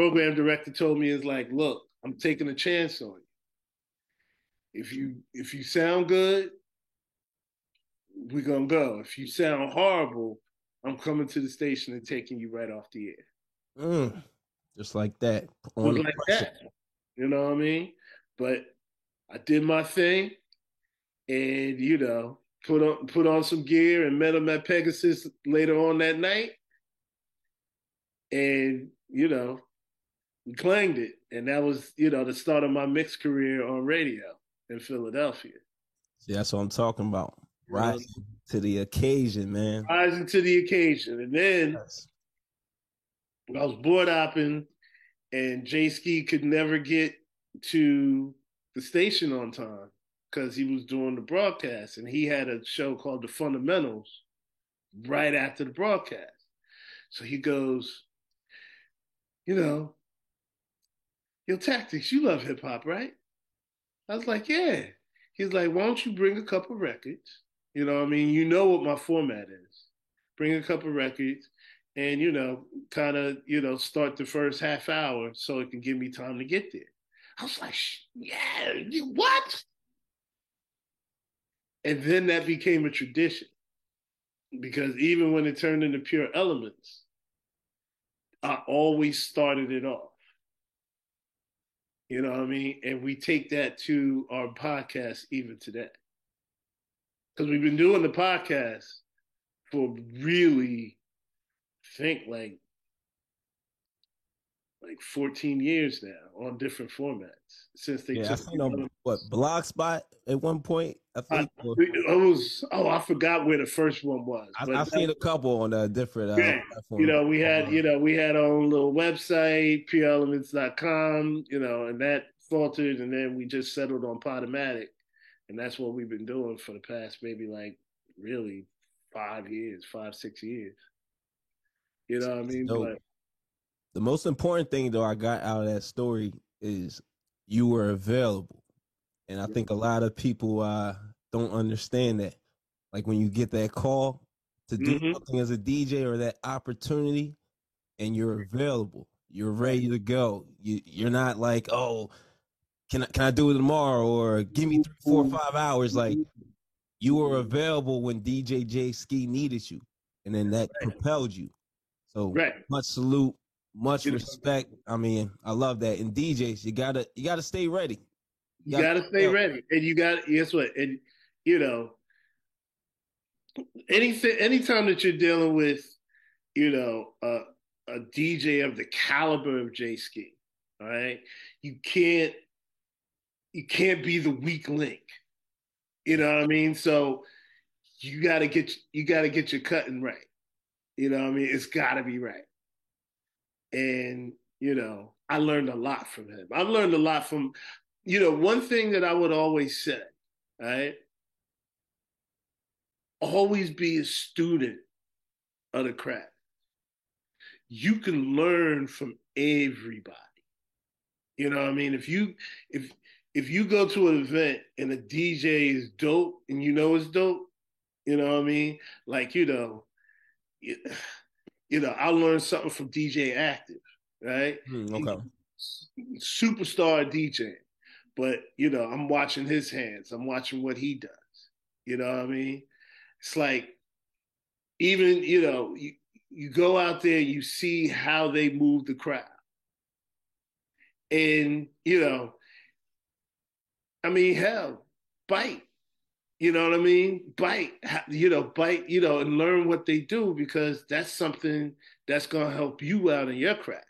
program director told me is like, look, I'm taking a chance on you. If you if you sound good, we're gonna go. If you sound horrible, I'm coming to the station and taking you right off the air. Mm, just like that. On like that. You know what I mean? But I did my thing, and you know, put on put on some gear and met him at Pegasus later on that night, and you know, we clanged it, and that was you know the start of my mixed career on radio in Philadelphia. See, that's what I'm talking about. Rising um, to the occasion, man. Rising to the occasion, and then yes. I was board hopping, and Jay Ski could never get to the station on time because he was doing the broadcast, and he had a show called The Fundamentals right after the broadcast. So he goes, you know, Yo, Tactics, you love hip hop, right? I was like, yeah. He's like, why don't you bring a couple records? You know, I mean, you know what my format is. Bring a couple records and, you know, kind of, you know, start the first half hour so it can give me time to get there. I was like, yeah, what? And then that became a tradition because even when it turned into pure elements, I always started it off. You know what I mean? And we take that to our podcast even today. Because we've been doing the podcast for really, I think like like 14 years now on different formats since they yeah, took I on what Blogspot at one point. I think I, it was oh I forgot where the first one was. I, have seen a couple on a different uh, yeah. You know, we had uh-huh. you know we had our own little website pureelements.com. You know, and that faltered, and then we just settled on Podomatic, and that's what we've been doing for the past maybe like really five years, five six years. You know what I mean? But the most important thing though I got out of that story is you were available. And I think a lot of people uh, don't understand that. Like when you get that call to do mm-hmm. something as a DJ or that opportunity and you're available, you're ready to go. You you're not like, oh, can I can I do it tomorrow or give me three, four, five hours? Like you were available when DJ J Ski needed you. And then that right. propelled you. So right. much salute much respect. I mean, I love that. And DJs, you gotta you gotta stay ready. You, you gotta, gotta, stay ready, and you got guess what? And you know, anything, anytime that you're dealing with, you know, uh, a DJ of the caliber of J Ski, all right, you can't you can't be the weak link. You know what I mean? So you gotta get you gotta get your cutting right. You know what I mean? It's gotta be right and you know i learned a lot from him i learned a lot from you know one thing that i would always say right always be a student of the craft you can learn from everybody you know what i mean if you if if you go to an event and a dj is dope and you know it's dope you know what i mean like you know you know, I learned something from DJ Active, right? Mm, okay. Superstar DJ. But, you know, I'm watching his hands. I'm watching what he does. You know what I mean? It's like even, you know, you, you go out there, you see how they move the crowd. And, you know, I mean, hell, bite. You know what I mean? Bite, you know, bite, you know, and learn what they do because that's something that's going to help you out in your craft.